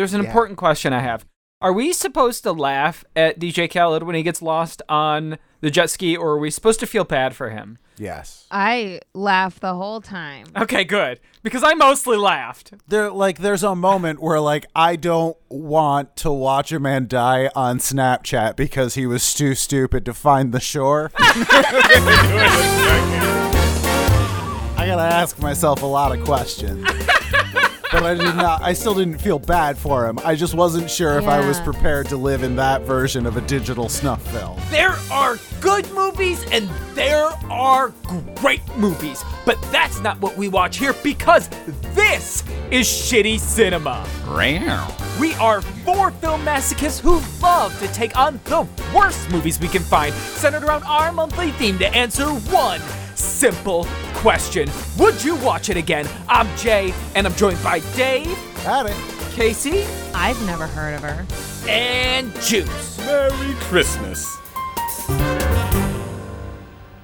there's an Yeah. important question I have. Are we supposed to laugh at DJ Khaled when he gets lost on the jet ski, or are we supposed to feel bad for him? Yes. I laughed the whole time. Okay, good. Because I mostly laughed. There like there's a moment where like I don't want to watch a man die on Snapchat because he was too stupid to find the shore. I gotta ask myself a lot of questions. But I did not I still didn't feel bad for him. I just wasn't sure if I was Yeah. prepared to live in that version of a digital snuff film. There are good movies and there are great movies, but that's not what we watch here because this is shitty cinema. We are four film masochists who love to take on the worst movies we can find, centered around our monthly theme to answer one simple question Would you watch it again? I'm Jay, and I'm joined by Dave, Got it. Casey, I've never heard of her. and Juice. Merry Christmas.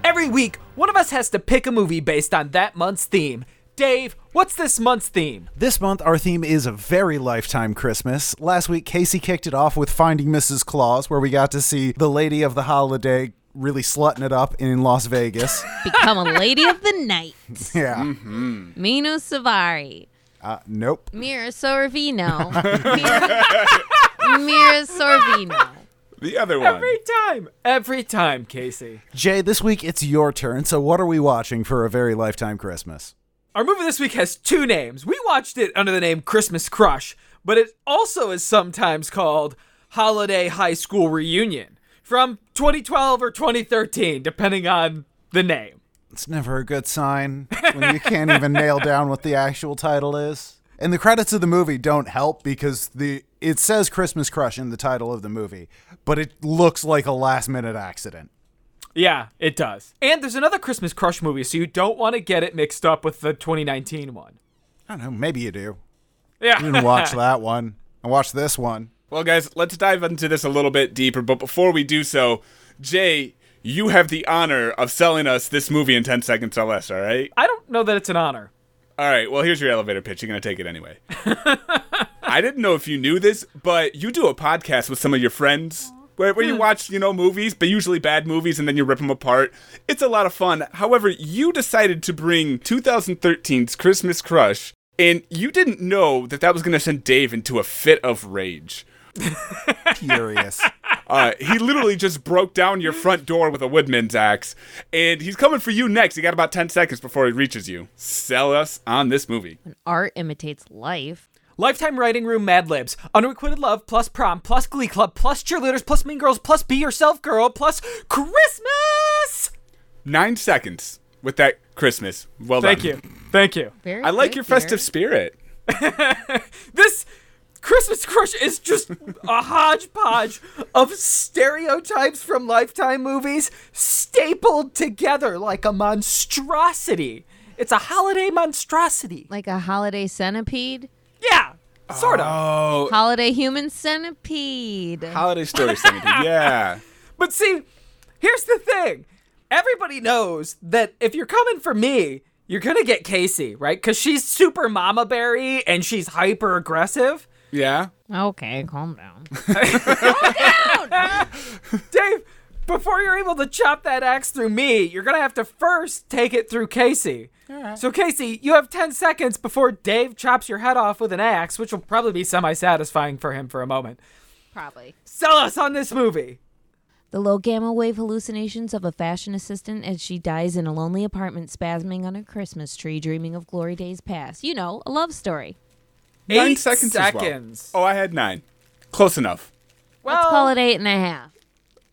Every week, one of us has to pick a movie based on that month's theme. Dave, what's this month's theme? This month, our theme is a very lifetime Christmas. Last week, Casey kicked it off with Finding Mrs. Claus, where we got to see the lady of the holiday really slutting it up in Las Vegas. Become a lady of the night. yeah. Mena Suvari. Uh, nope. Mira Sorvino. Mira, Mira Sorvino. The other one. Every time. Every time, Casey. Jay, this week it's your turn. So, what are we watching for a very lifetime Christmas? Our movie this week has two names. We watched it under the name Christmas Crush, but it also is sometimes called Holiday High School Reunion from 2012 or 2013, depending on the name. It's never a good sign when you can't even nail down what the actual title is. And the credits of the movie don't help because the it says Christmas Crush in the title of the movie, but it looks like a last minute accident. Yeah, it does. And there's another Christmas Crush movie, so you don't want to get it mixed up with the 2019 one. I don't know, maybe you do. Yeah. You didn't watch that one. I watched this one. Well, guys, let's dive into this a little bit deeper. But before we do so, Jay, you have the honor of selling us this movie in 10 seconds or less, all right? I don't know that it's an honor. All right, well, here's your elevator pitch. You're going to take it anyway. I didn't know if you knew this, but you do a podcast with some of your friends where, where you hmm. watch, you know, movies, but usually bad movies, and then you rip them apart. It's a lot of fun. However, you decided to bring 2013's Christmas Crush, and you didn't know that that was going to send Dave into a fit of rage. Furious. Uh, he literally just broke down your front door with a woodman's axe, and he's coming for you next. He got about 10 seconds before he reaches you. Sell us on this movie. When art imitates life. Lifetime Writing Room Mad Libs, Unrequited Love, plus Prom, plus Glee Club, plus Cheerleaders, plus Mean Girls, plus Be Yourself Girl, plus Christmas! Nine seconds with that Christmas. Well Thank done. Thank you. Thank you. Very I like your festive here. spirit. This Christmas Crush is just a hodgepodge of stereotypes from Lifetime movies stapled together like a monstrosity. It's a holiday monstrosity. Like a holiday centipede. Yeah, sort of. Oh, Holiday human centipede. holiday story centipede. Yeah. But see, here's the thing. Everybody knows that if you're coming for me, you're gonna get Casey, right? Because she's super mama berry and she's hyper aggressive. Yeah. Okay, calm down. Calm down! Dave, before you're able to chop that axe through me, you're gonna have to first take it through Casey. So Casey, you have 10 seconds before Dave chops your head off with an axe, which will probably be semi-satisfying for him for a moment. Probably. Sell us on this movie. The low gamma wave hallucinations of a fashion assistant as she dies in a lonely apartment, spasming on a Christmas tree, dreaming of glory days past. You know, a love story. Nine Eight seconds. as well. Oh, I had nine. Close enough. Well, Let's call it eight and a half.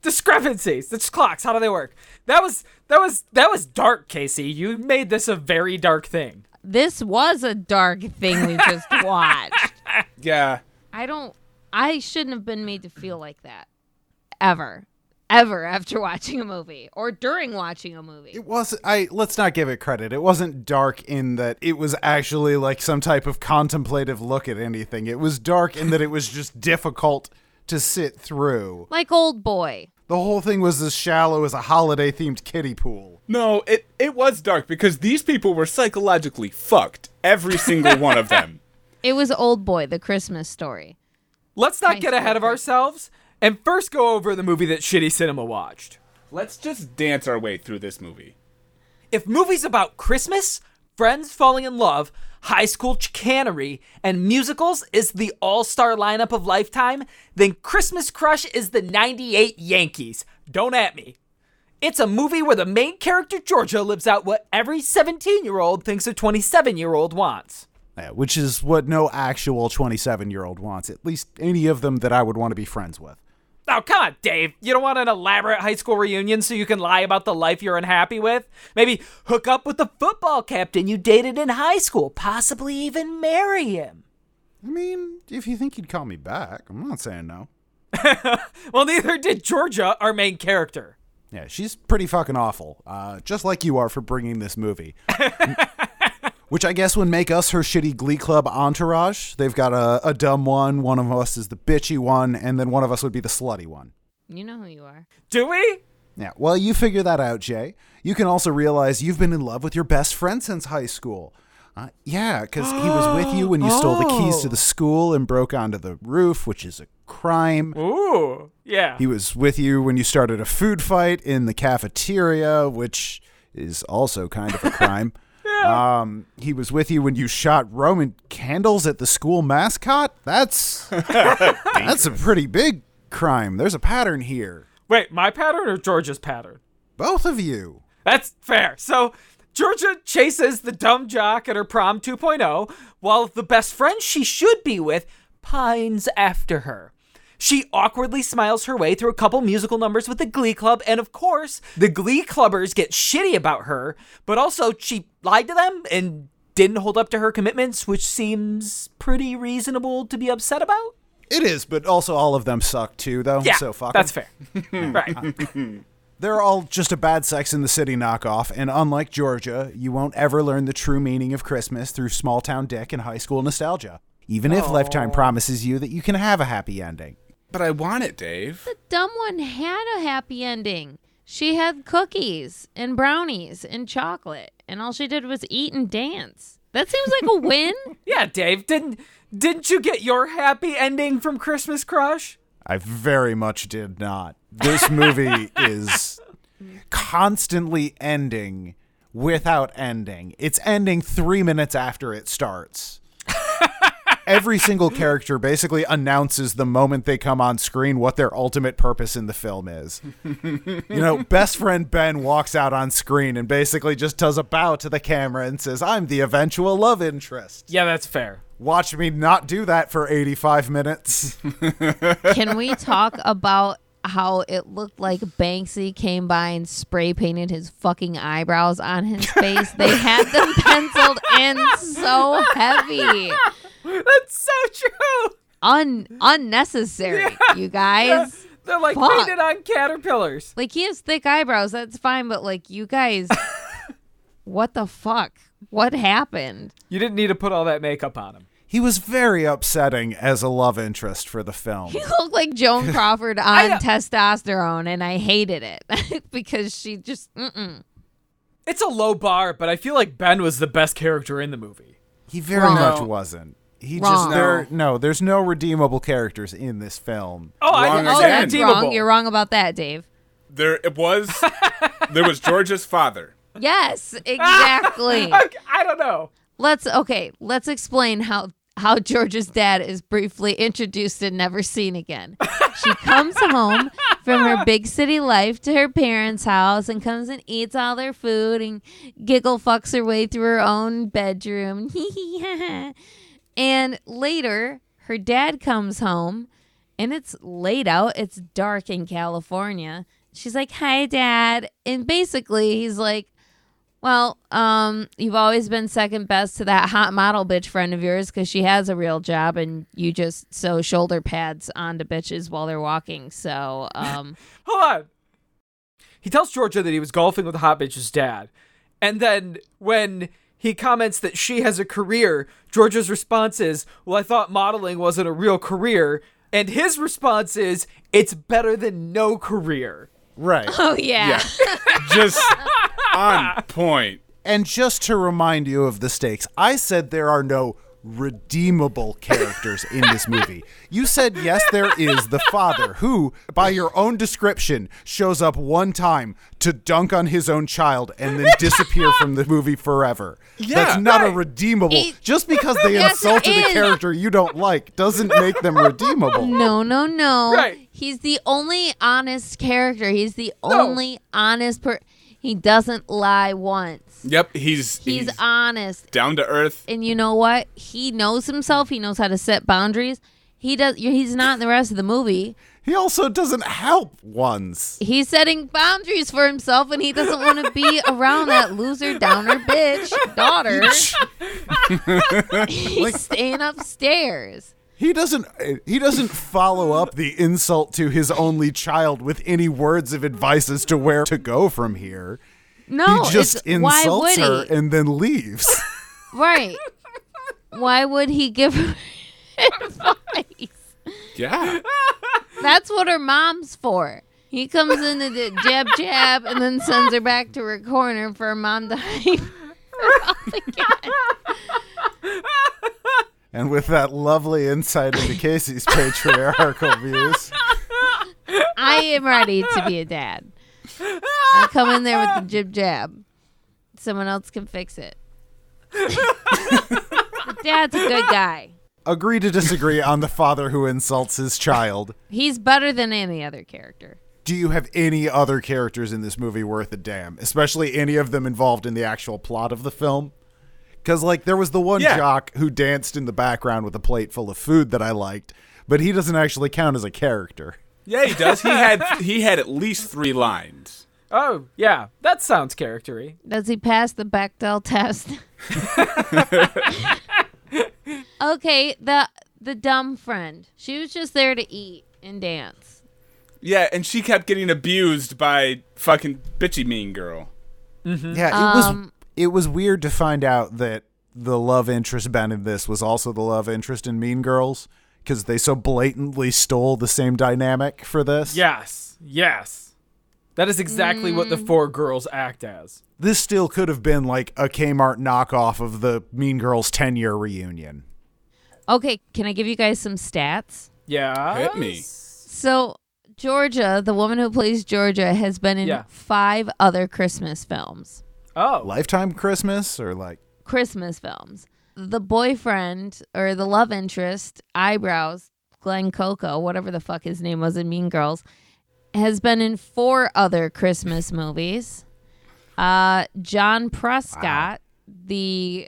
discrepancies. It's clocks. How do they work? That was that was that was dark, Casey. You made this a very dark thing. This was a dark thing we just watched. Yeah. I don't. I shouldn't have been made to feel like that. Ever. Ever after watching a movie or during watching a movie. It was I let's not give it credit. It wasn't dark in that it was actually like some type of contemplative look at anything. It was dark in that it was just difficult to sit through. Like Old Boy. The whole thing was as shallow as a holiday themed kiddie pool. No, it it was dark because these people were psychologically fucked. Every single one of them. It was Old Boy, the Christmas story. Let's not High get ahead of Christmas. ourselves and first go over the movie that Shitty Cinema watched. Let's just dance our way through this movie. If movies about Christmas, friends falling in love, high school chicanery, and musicals is the all star lineup of Lifetime, then Christmas Crush is the 98 Yankees. Don't at me. It's a movie where the main character, Georgia, lives out what every 17 year old thinks a 27 year old wants. Yeah, which is what no actual 27 year old wants, at least any of them that I would want to be friends with. Oh, come on, Dave. You don't want an elaborate high school reunion so you can lie about the life you're unhappy with? Maybe hook up with the football captain you dated in high school, possibly even marry him. I mean, if you think he'd call me back, I'm not saying no. Well, neither did Georgia, our main character. Yeah, she's pretty fucking awful, uh, just like you are for bringing this movie. Which I guess would make us her shitty Glee Club entourage. They've got a, a dumb one, one of us is the bitchy one, and then one of us would be the slutty one. You know who you are. Do we? Yeah, well, you figure that out, Jay. You can also realize you've been in love with your best friend since high school. Uh, yeah, because he was with you when you stole the keys to the school and broke onto the roof, which is a crime. Ooh, yeah. He was with you when you started a food fight in the cafeteria, which is also kind of a crime. Um, he was with you when you shot Roman candles at the school mascot. That's that's a pretty big crime. There's a pattern here. Wait, my pattern or Georgia's pattern? Both of you. That's fair. So, Georgia chases the dumb jock at her prom 2.0, while the best friend she should be with pines after her. She awkwardly smiles her way through a couple musical numbers with the Glee Club, and of course, the Glee Clubbers get shitty about her, but also she lied to them and didn't hold up to her commitments, which seems pretty reasonable to be upset about. It is, but also all of them suck too, though. Yeah, so fuck that's fair. right. They're all just a bad Sex in the City knockoff, and unlike Georgia, you won't ever learn the true meaning of Christmas through small town dick and high school nostalgia. Even if Lifetime promises you that you can have a happy ending. But I want it, Dave. The dumb one had a happy ending. She had cookies and brownies and chocolate, and all she did was eat and dance. That seems like a win. Yeah, Dave, didn't didn't you get your happy ending from Christmas Crush? I very much did not. This movie is constantly ending without ending. It's ending three minutes after it starts. Every single character basically announces the moment they come on screen what their ultimate purpose in the film is. You know, best friend Ben walks out on screen and basically just does a bow to the camera and says, I'm the eventual love interest. Yeah, that's fair. Watch me not do that for 85 minutes. Can we talk about how it looked like Banksy came by and spray painted his fucking eyebrows on his face? they had them penciled in so heavy. That's so true. Un- unnecessary, you guys. They're like Fuck. painted on caterpillars. Like he has thick eyebrows, that's fine, but like you guys what the fuck? What happened? You didn't need to put all that makeup on him. He was very upsetting as a love interest for the film. He looked like Joan Crawford on testosterone, and I hated it because she just mm-mm. It's a low bar, but I feel like Ben was the best character in the movie. He very Wrong. much wasn't. He Wrong. just there no, there's no redeemable characters in this film. Oh, I Wrong didn't Oh, again. that's redeemable. wrong. You're wrong about that, Dave. There it was. there was George's father. Yes, exactly. Okay, I don't know. let's okay. Let's explain how how George's dad is briefly introduced and never seen again. She comes home from her big city life to her parents' house and comes and eats all their food and giggle fucks her way through her own bedroom. And later, her dad comes home and it's late out. It's dark in California. She's like, "Hi, dad." And basically, he's like, well, um, you've always been second best to that hot model bitch friend of yours because she has a real job and you just sew shoulder pads onto bitches while they're walking. So, um, Hold on. He tells Georgia that he was golfing with the hot bitch's dad. And then when he comments that she has a career, Georgia's response is, Well, I thought modeling wasn't a real career. And his response is, It's better than no career. Right. oh yeah, Just on point. and just to remind you of the stakes, I said there are no redeemable characters in this movie. You said yes, there is the father who, by your own description, shows up one time to dunk on his own child and then disappear from the movie forever. Yeah, That's not a redeemable. It- Just because they Yes, insulted a character you don't like doesn't make them redeemable. No, no, no. Right. He's the only honest character. He's the only honest per. He doesn't lie once. Yep, he's He's, he's, honest. down to earth. And you know what? He knows himself. He knows how to set boundaries. He does. He's not in the rest of the movie. He also doesn't help once. He's setting boundaries for himself, and he doesn't want to be around that loser downer bitch daughter. He's staying upstairs. He doesn't uh, he doesn't follow up the insult to his only child with any words of advice as to where to go from here. No, he just it's, why insults would her and then leaves. Right. Why would he give her advice? Yeah. That's what her mom's for. He comes in to do jab jab and then sends her back to her corner for her mom to hype her up again. And with that lovely insight into Casey's patriarchal views, I am ready to be a dad. I come in there with the jib jab. Someone else can fix it. The Dad's a good guy. agree to disagree on the father who insults his child. He's better than any other character. Do you have any other characters in this movie worth a damn? Especially any of them involved in the actual plot of the film? Because, like, there was the one Yeah. jock who danced in the background with a plate full of food that I liked, but he doesn't actually count as a character. Yeah, he does. He had he had at least three lines. Oh, yeah. That sounds charactery. Does he pass the Bechdel test? okay, the the dumb friend. She was just there to eat and dance. Yeah, and she kept getting abused by fucking bitchy mean girl. Yeah, it was Um, it was weird to find out that the love interest Ben in this was also the love interest in Mean Girls because they so blatantly stole the same dynamic for this. Yes. Yes. That is exactly what the mm. four girls act as. This still could have been like a Kmart knockoff of the Mean Girls 10 year reunion. Okay, can I give you guys some stats? Yeah. Hit me. So Georgia, the woman who plays Georgia, has been in Yeah. five other Christmas films. Oh. Lifetime Christmas or like Christmas films. The boyfriend or the love interest, eyebrows, Glenn Coco, whatever the fuck his name was in Mean Girls, has been in four other Christmas movies. Uh, John Prescott, the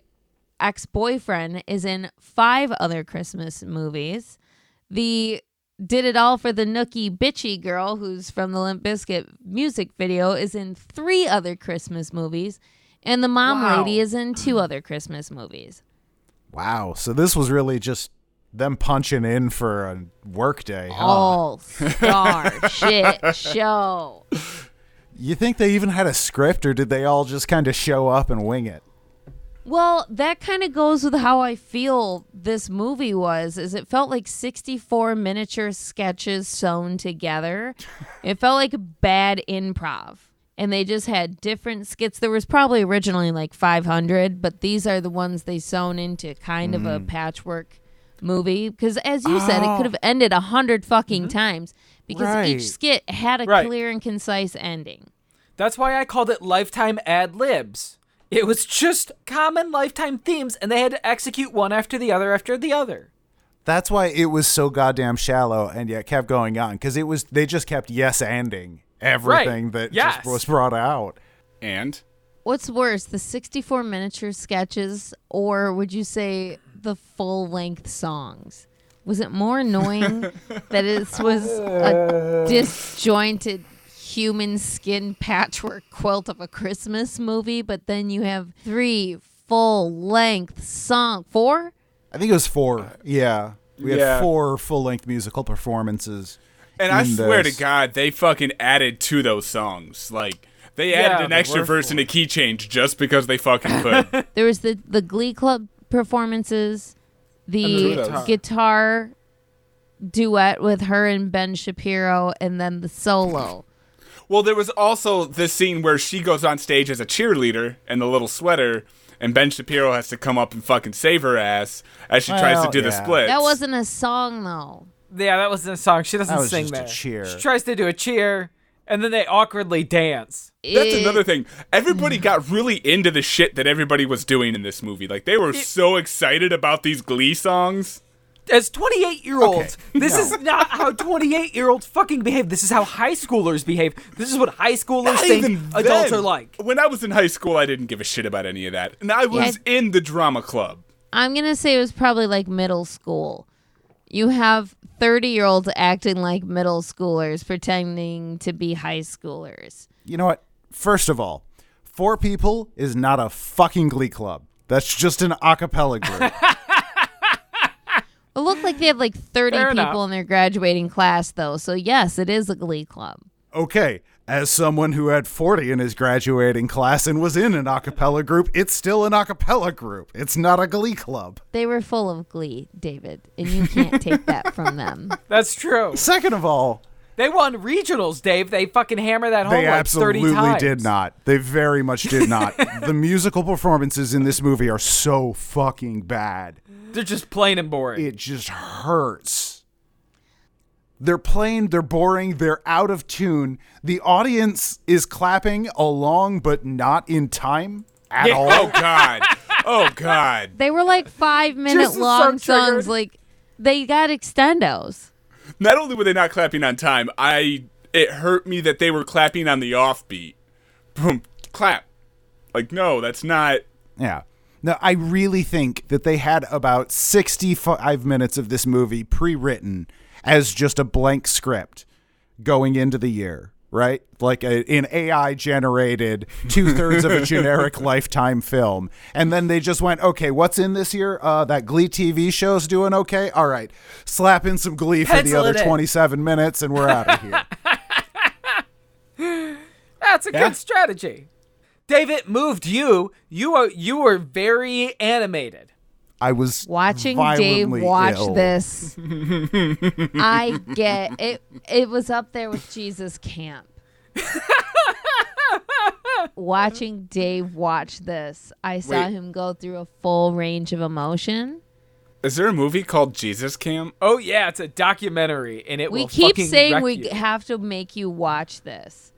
ex boyfriend, is in five other Christmas movies. The did it all for the nookie bitchy girl who's from the Limp Bizkit music video is in three other Christmas movies. And the mom Wow. lady is in two other Christmas movies. wow. So this was really just them punching in for a workday. Huh? All star shit show. You think they even had a script or did they all just kind of show up and wing it? Well, that kind of goes with how I feel this movie was. Is it felt like 64 miniature sketches sewn together. it felt like bad improv. And they just had different skits. There was probably originally like 500, but these are the ones they sewn into kind of a mm. patchwork movie because as you said, it oh. could have ended a hundred fucking mm-hmm. times because Right. each skit had a Right. clear and concise ending. That's why I called it Lifetime Ad Libs. It was just common Lifetime themes, and they had to execute one after the other after the other. That's why it was so goddamn shallow and yet kept going on because it was they just kept yes anding everything that Yes. just was brought out. And What's worse, the 64 miniature sketches, or would you say the full length songs? Was it more annoying that this was a disjointed human skin patchwork quilt of a Christmas movie, but then you have three full length song four? I think it was four. Yeah, we had Yeah. four full length musical performances. and I in swear to. God, they fucking added to those songs. Like they Yeah, added an extra verse and a key change just because they fucking could. There was the the Glee Club performances, the And the guitar duet with her and Ben Shapiro, and then the solo. Well, there was also this scene where she goes on stage as a cheerleader in the little sweater, and Ben Shapiro has to come up and fucking save her ass as she tries to Well, do the split. That wasn't a song though. Yeah, that wasn't a song. She doesn't That was sing just a there. cheer. She tries to do a cheer, and then they awkwardly dance. That's It- another thing. Everybody got really into the shit that everybody was doing in this movie. Like they were so excited about these Glee songs. As 28 year olds, Okay, this no. is not how 28 year olds fucking behave. This is how high schoolers behave. This is what high schoolers Not think adults then. are like. When I was in high school, I didn't give a shit about any of that, and I was in the drama club. I'm gonna say it was probably like middle school. You have 30 year olds acting like middle schoolers, pretending to be high schoolers. You know what? First of all, four people is not a fucking glee club. That's just an a cappella group. It looked like they had like 30 Fair people enough. in their graduating class, though. So, yes, it is a glee club. okay, as someone who had 40 in his graduating class and was in an a cappella group, it's still an a cappella group. It's not a glee club. They were full of glee, David, and you can't take that from them. That's true. Second of all, They won regionals, Dave. They fucking hammer that home they like 30 absolutely times. did not. They very much did not. the musical performances in this movie are so fucking bad. They're just plain and boring. It just hurts. They're plain, they're boring, they're out of tune. The audience is clapping along, but not in time at all. Oh God! Oh God! They were like five minute Just long so triggered. songs. Like, they got extendos. Not only were they not clapping on time, I it hurt me that they were clapping on the offbeat. Boom, clap. Like no, that's not. Yeah. No, I really think that they had about 65 minutes of this movie pre written as just a blank script going into the year, right? Like a, an AI generated two thirds of a generic lifetime film. And then they just went, okay, what's in this year? Uh, that Glee TV show's doing okay. All right. Slap in some Glee for the other 27 minutes and we're out of here. That's a Yeah. good strategy. Dave, it moved you. You are you were very animated. I was Watching Dave watch ill. this, I get it. It was up there with Jesus Camp. Watching Dave watch this, I saw Wait. him go through a full range of emotion. Is there a movie called Jesus Camp? Oh yeah, it's a documentary, and it We will keep fucking saying wreck we you. have to make you watch this.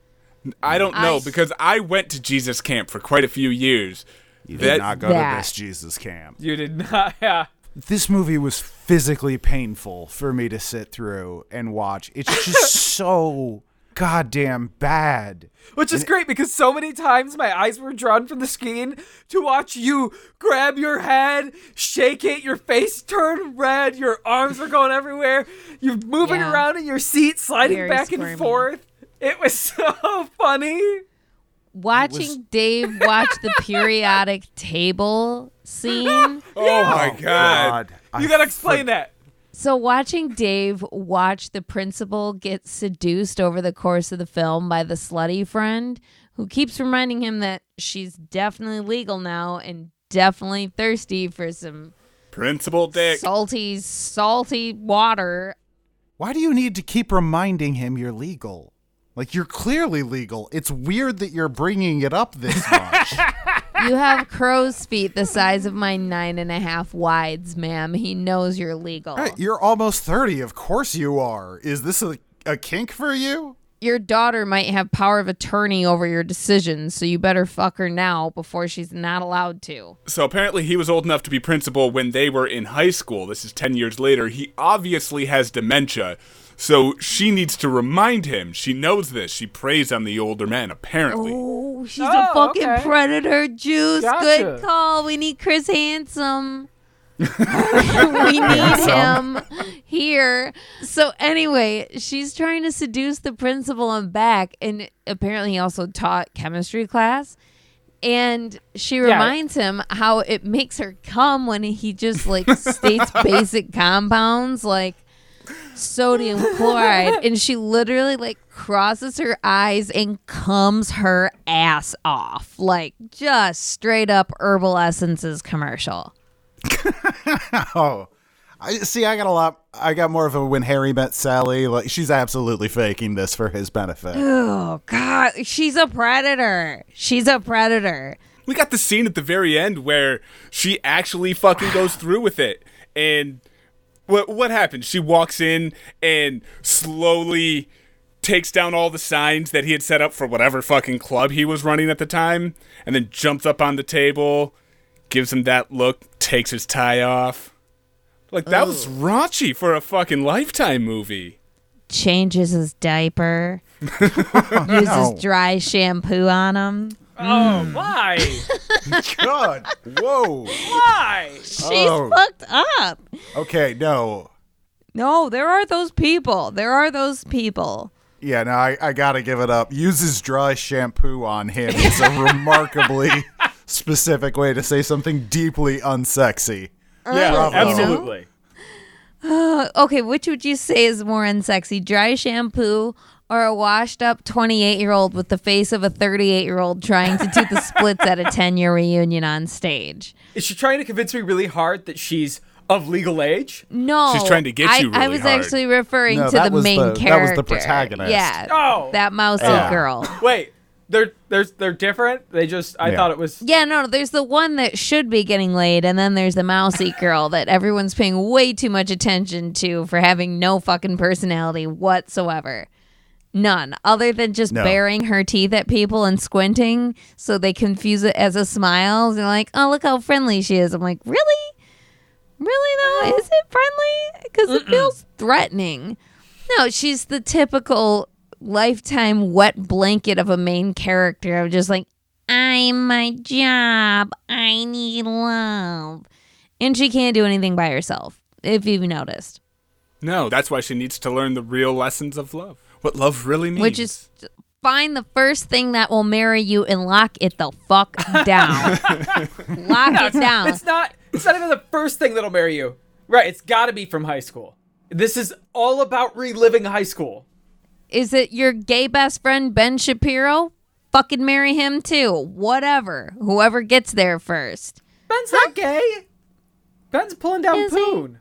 I don't know I- because I went to Jesus Camp for quite a few years. You That- did not go that. to this Jesus camp. You did not. Yeah. this movie was physically painful for me to sit through and watch. It's just so goddamn bad. Which is great because so many times my eyes were drawn from the screen to watch you grab your head, shake it, your face turn red, your arms were going everywhere, you're moving Yeah. around in your seat, sliding Very back squirmy. and forth. It was so funny. Watching Dave watch the periodic table scene. Oh my God! I You gotta explain for- that. So watching Dave watch the principal get seduced over the course of the film by the slutty friend who keeps reminding him that she's definitely legal now and definitely thirsty for some Principal Dick. salty, salty water. Why do you need to keep reminding him you're legal? Like you're clearly legal. It's weird that you're bringing it up this much. You have crow's feet the size of my nine and a half wides, ma'am. He knows you're legal. Right, you're almost 30. Of course you are. Is this a, a kink for you? Your daughter might have power of attorney over your decisions, so you better fuck her now before she's not allowed to. So apparently he was old enough to be principal when they were in high school. This is 10 years later. He obviously has dementia. So she needs to remind him. She knows this. She preys on the older men, apparently. Oh, she's Oh, a fucking okay. predator, Juice. Gotcha. Good call. We need Chris Hansen. we need him here. So anyway, she's trying to seduce the principal and back, and apparently he also taught chemistry class. And she reminds him how it makes her come when he just like states basic compounds like sodium chloride and she literally like crosses her eyes and comes her ass off like just straight up herbal essences commercial Oh. I see I got a lot I got more of a when Harry met Sally. Like she's absolutely faking this for his benefit. oh god she's a predator she's a predator We got the scene at the very end where she actually fucking goes through with it. And what what happens? She walks in and slowly takes down all the signs that he had set up for whatever fucking club he was running at the time, and then jumps up on the table, gives him that look, takes his tie off. Like that was raunchy for a fucking lifetime movie. Changes his diaper. uses dry shampoo on him. Oh, mm. why? God. Whoa. why? She's Oh. fucked up. Okay, no. No, there are those people. There are those people. Yeah, no, I, I gotta give it up. Uses dry shampoo on him is a remarkably specific way to say something deeply unsexy. Uh, yeah, Bravo. absolutely. Okay, which would you say is more unsexy? Dry shampoo or a washed up 28 year old with the face of a 38 year old trying to do the splits at a 10 year reunion on stage? Is she trying to convince me really hard that she's of legal age? No. She's trying to get I, you I was hard. actually referring No, to the main the- that was the protagonist. Yeah. Oh. That mousy Yeah. girl. Wait, they're they're they're different. They just I Yeah. thought it was. Yeah, no, there's the one that should be getting laid, and then there's the mousy girl that everyone's paying way too much attention to for having no fucking personality whatsoever. None, other than just No. baring her teeth at people and squinting so they confuse it as a smile. They're like, oh, look how friendly she is. I'm like, really? Really, though? Is it friendly? Because it feels threatening. No, she's the typical lifetime wet blanket of a main character of just like, I'm my job. I need love. And she can't do anything by herself, if you've noticed. No, that's why she needs to learn the real lessons of love. What love really means. Which is find the first thing that will marry you and lock it the fuck down. lock it down. It's not. It's not even the first thing that'll marry you. Right. It's got to be from high school. This is all about reliving high school. Is it your gay best friend Ben Shapiro? Fucking marry him too. Whatever. Whoever gets there first. Ben's not gay. Ben's pulling down Is he? poon.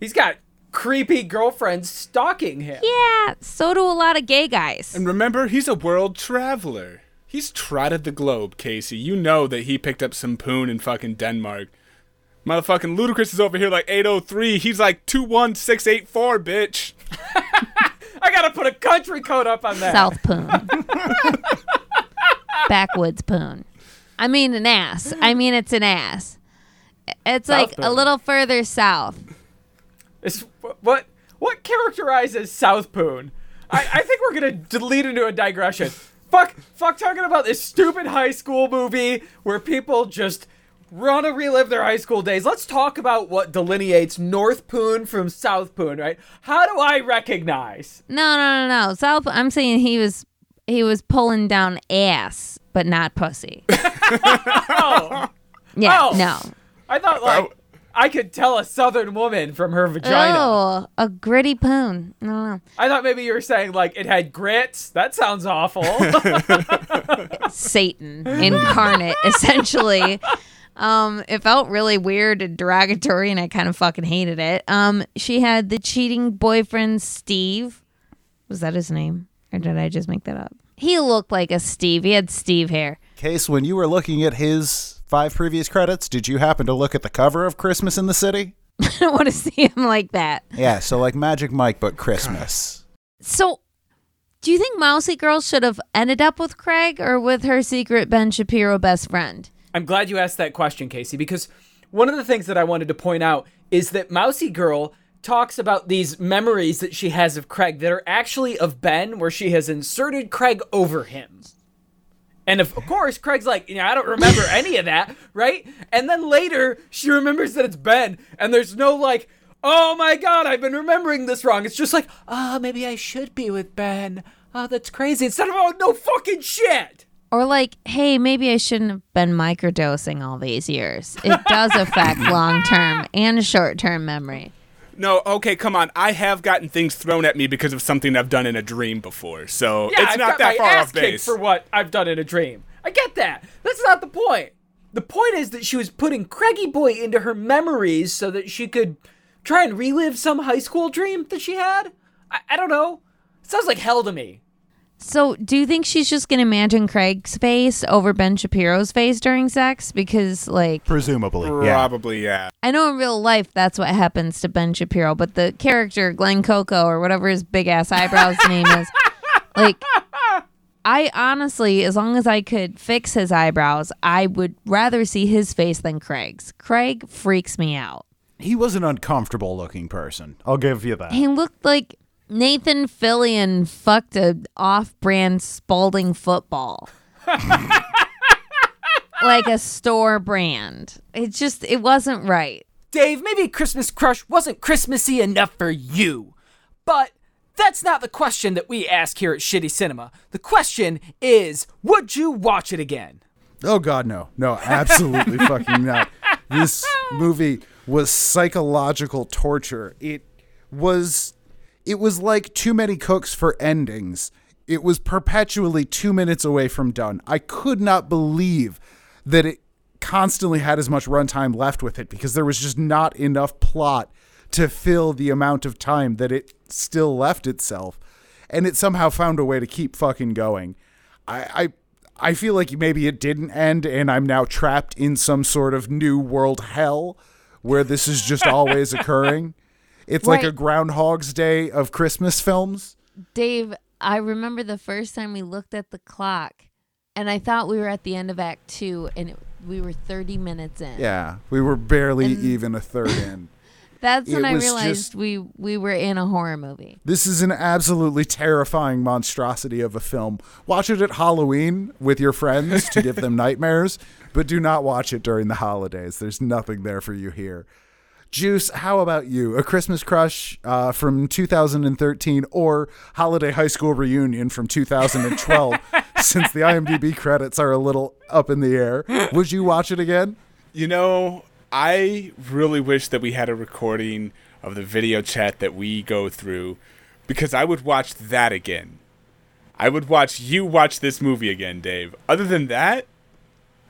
He's got creepy girlfriends stalking him. Yeah, so do a lot of gay guys. And remember, he's a world traveler. He's trotted the globe, Casey. You know that he picked up some poon in fucking Denmark. Motherfucking Ludacris is over here like 803. He's like 21684, bitch. I gotta put a country code up on that. South Poon. Backwoods Poon. I mean an ass. I mean it's an ass. It's South like a little further south. It's, what what characterizes South Poon? I, I think we're gonna delete into a digression. Fuck, fuck talking about this stupid high school movie where people just want to relive their high school days. Let's talk about what delineates North Poon from South Poon, right? How do I recognize? No, no, no, no. South I'm saying he was he was pulling down ass, but not pussy. Oh, Yeah, Oh. no. I thought like I could tell a Southern woman from her vagina. Oh, a gritty poon. No, no. I thought maybe you were saying like it had grits. That sounds awful. Satan incarnate, essentially. Um, it felt really weird and derogatory, and I kind of fucking hated it. Um, she had the cheating boyfriend Steve. Was that his name, or did I just make that up? He looked like a Steve. He had Steve hair. Case, when you were looking at his five previous credits, did you happen to look at the cover of Christmas in the City? I don't want to see him like that. Yeah, so like Magic Mike, but Christmas. So, do you think Mousy Girl should have ended up with Craig or with her secret Ben Shapiro best friend? I'm glad you asked that question, Casey, because one of the things that I wanted to point out is that Mousy Girl talks about these memories that she has of Craig that are actually of Ben, where she has inserted Craig over him. And of course, Craig's like, you know, I don't remember any of that, right? And then later, she remembers that it's Ben, and there's no like, oh my god, I've been remembering this wrong. It's just like, ah, maybe I should be with Ben. Oh, that's crazy. Instead of, oh, no fucking shit. Or like, hey, maybe I shouldn't have been microdosing all these years. It does affect long term and short term memory. No, okay, come on. I have gotten things thrown at me because of something I've done in a dream before, so Yeah, it's I've not that far ass off base. for what I've done in a dream. I get that. That's not the point. The point is that she was putting Craigie Boy into her memories so that she could try and relive some high school dream that she had. I, I don't know. sounds like hell to me. So, do you think she's just gonna imagine Craig's face over Ben Shapiro's face during sex? Because, like, Presumably. Yeah. Probably, yeah. I know in real life that's what happens to Ben Shapiro, but the character Glenn Coco or whatever his big ass eyebrows name is, like, I honestly, as long as I could fix his eyebrows, I would rather see his face than Craig's. Craig freaks me out. He was an uncomfortable looking person. I'll give you that. He looked like Nathan Fillion fucked a off-brand Spalding football. like a store brand. It just it wasn't right. Dave, maybe Christmas Crush wasn't Christmassy enough for you. But that's not the question that we ask here at Shitty Cinema. The question is, would you watch it again? Oh God, no, no, absolutely fucking not. This movie was psychological torture. It was, it was like too many cooks for endings. It was perpetually two minutes away from done. I could not believe that it constantly had as much runtime left with it because there was just not enough plot to fill the amount of time that it still left itself, and it somehow found a way to keep fucking going. I, I I feel like maybe it didn't end, and I'm now trapped in some sort of new world hell where this is just always occurring. It's like a Groundhog's Day of Christmas films. Dave, I remember the first time we looked at the clock and I thought we were at the end of act 2 and it, we were 30 minutes in. Yeah, we were barely And- even a third in. That's when It I realized just- we we were in a horror movie. This is an absolutely terrifying monstrosity of a film. Watch it at Halloween with your friends to give them nightmares, but do not watch it during the holidays. There's nothing there for you here. Juice, how about you? A Christmas Crush uh, from 2013 or Holiday High School Reunion from 2012, since the IMDb credits are a little up in the air. Would you watch it again? You know, I really wish that we had a recording of the video chat that we go through because I would watch that again. I would watch you watch this movie again, Dave. Other than that,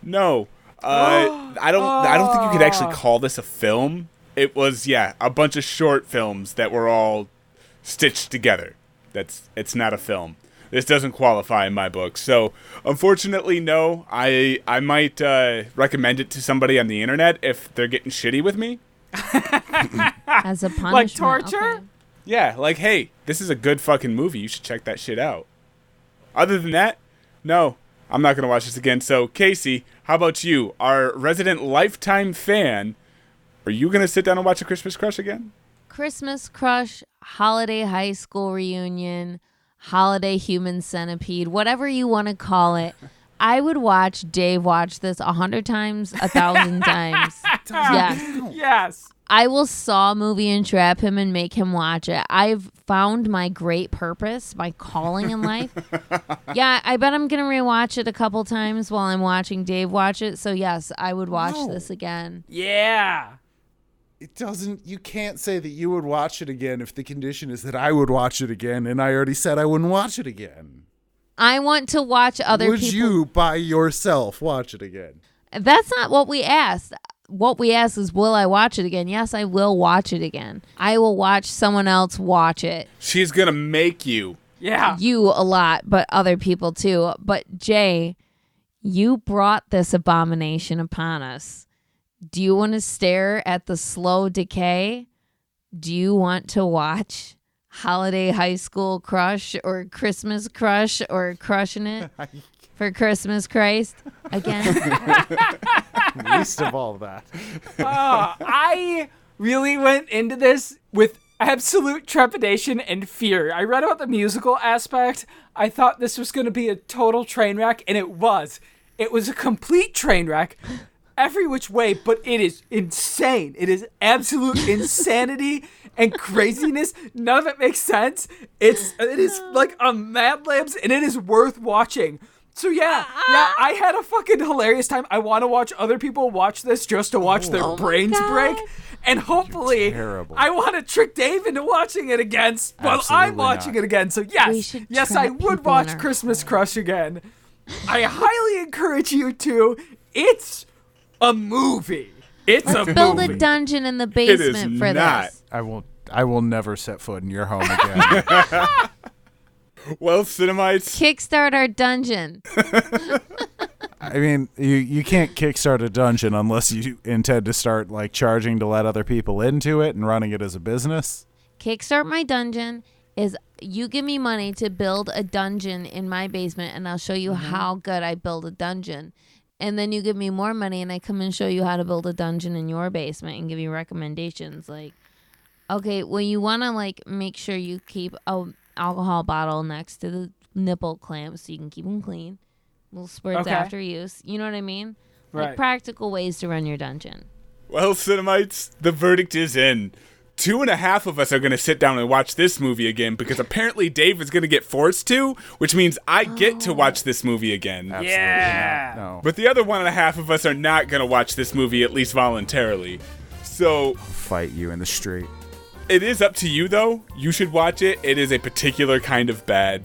no. Uh, I don't. I don't think you could actually call this a film. It was, yeah, a bunch of short films that were all stitched together. That's. It's not a film. This doesn't qualify in my book. So, unfortunately, no. I I might uh, recommend it to somebody on the internet if they're getting shitty with me. As a punishment. Like torture? okay. Yeah, like, hey, this is a good fucking movie. You should check that shit out. Other than that, no, I'm not gonna watch this again. So, Casey, how about you, our resident lifetime fan? Are you gonna sit down and watch a Christmas Crush again? Christmas Crush, Holiday High School Reunion, Holiday Human Centipede, whatever you want to call it. I would watch Dave watch this a hundred times, a thousand times. Yes. Yes. I will saw a movie and trap him and make him watch it. I've found my great purpose, my calling in life. yeah, I bet I'm gonna rewatch it a couple times while I'm watching Dave watch it. So yes, I would watch No. this again. Yeah. It doesn't. You can't say that you would watch it again if the condition is that I would watch it again, and I already said I wouldn't watch it again. I want to watch other would people. you by yourself watch it again? That's not what we asked. What we asked is, will I watch it again? Yes, I will watch it again. I will watch someone else watch it. She's gonna make you. Yeah. You a lot, but other people too. But Jay, you brought this abomination upon us. Do you want to stare at the slow decay? Do you want to watch Holiday High School Crush or Christmas Crush or Crushing It for Christmas Christ again? Least of all that. Uh, I really went into this with absolute trepidation and fear. I read about the musical aspect. I thought this was going to be a total train wreck, and it was. It was a complete train wreck, every which way, but it is insane. It is absolute insanity and craziness. None of it makes sense. It's it is like a Mad Libs, and it is worth watching. So yeah, yeah, I had a fucking hilarious time. I want to watch other people watch this just to watch their Oh brains break, and hopefully. I want to trick Dave into watching it again s- while I'm watching not. it again. So yes, yes, I would watch Christmas Crush again. I highly encourage you to. It's a movie. It's a Build a dungeon in the is basement for not. this. I will. I will never set foot in your home again. Well, Cinemites. Kickstart our dungeon. I mean, you you can't kickstart a dungeon unless you intend to start like charging to let other people into it and running it as a business. Kickstart my dungeon is you give me money to build a dungeon in my basement and I'll show you mm-hmm. how good I build a dungeon. And then you give me more money and I come and show you how to build a dungeon in your basement and give you recommendations like okay, well you want to like make sure you keep a alcohol bottle next to the nipple clamp so you can keep them clean. Little spurts Okay. after use. You know what I mean? Like Right. practical ways to run your dungeon. Well, Cinemites, the verdict is in. Two and a half of us are going to sit down and watch this movie again because apparently Dave is going to get forced to, which means I get to watch this movie again. Yeah. No. But the other one and a half of us are not going to watch this movie, at least voluntarily. So I'll Fight you in the street. it is up to you, though. You should watch it. It is a particular kind of bad.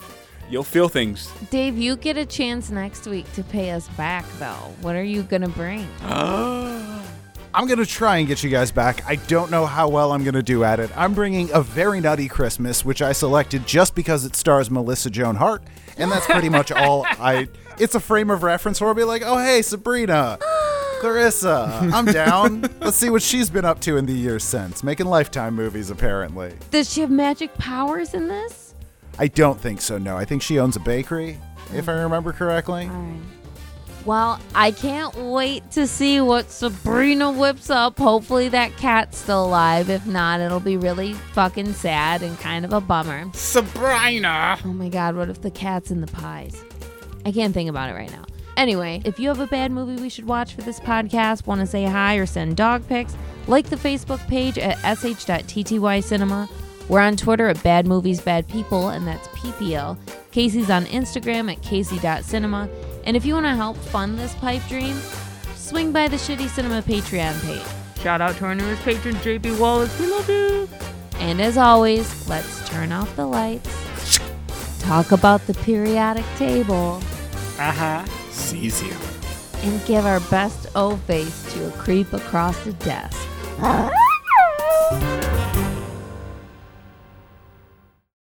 You'll feel things. Dave, you get a chance next week to pay us back though. What are you going to bring? I'm gonna try and get you guys back. I don't know how well I'm gonna do at it. I'm bringing a very nutty Christmas, which I selected just because it stars Melissa Joan Hart, and that's pretty much all I. It's a frame of reference where I'll be like, oh hey, Sabrina, Clarissa, I'm down. Let's see what she's been up to in the years since, making Lifetime movies apparently. Does she have magic powers in this? I don't think so. No, I think she owns a bakery, if I remember correctly. All right. Well, I can't wait to see what Sabrina whips up. Hopefully that cat's still alive. If not, it'll be really fucking sad and kind of a bummer. Sabrina! Oh my god, what if the cat's in the pies? I can't think about it right now. Anyway, if you have a bad movie we should watch for this podcast, want to say hi or send dog pics, like the Facebook page at sh.tty cinema. We're on Twitter at Bad Movies Bad People, and that's PPL. Casey's on Instagram at casey.cinema. And if you want to help fund this pipe dream, swing by the Shitty Cinema Patreon page. Shout out to our newest patron, JB Wallace. We love you. And as always, let's turn off the lights, talk about the periodic table, Uh huh. Cesium. and give our best O face to a creep across the desk.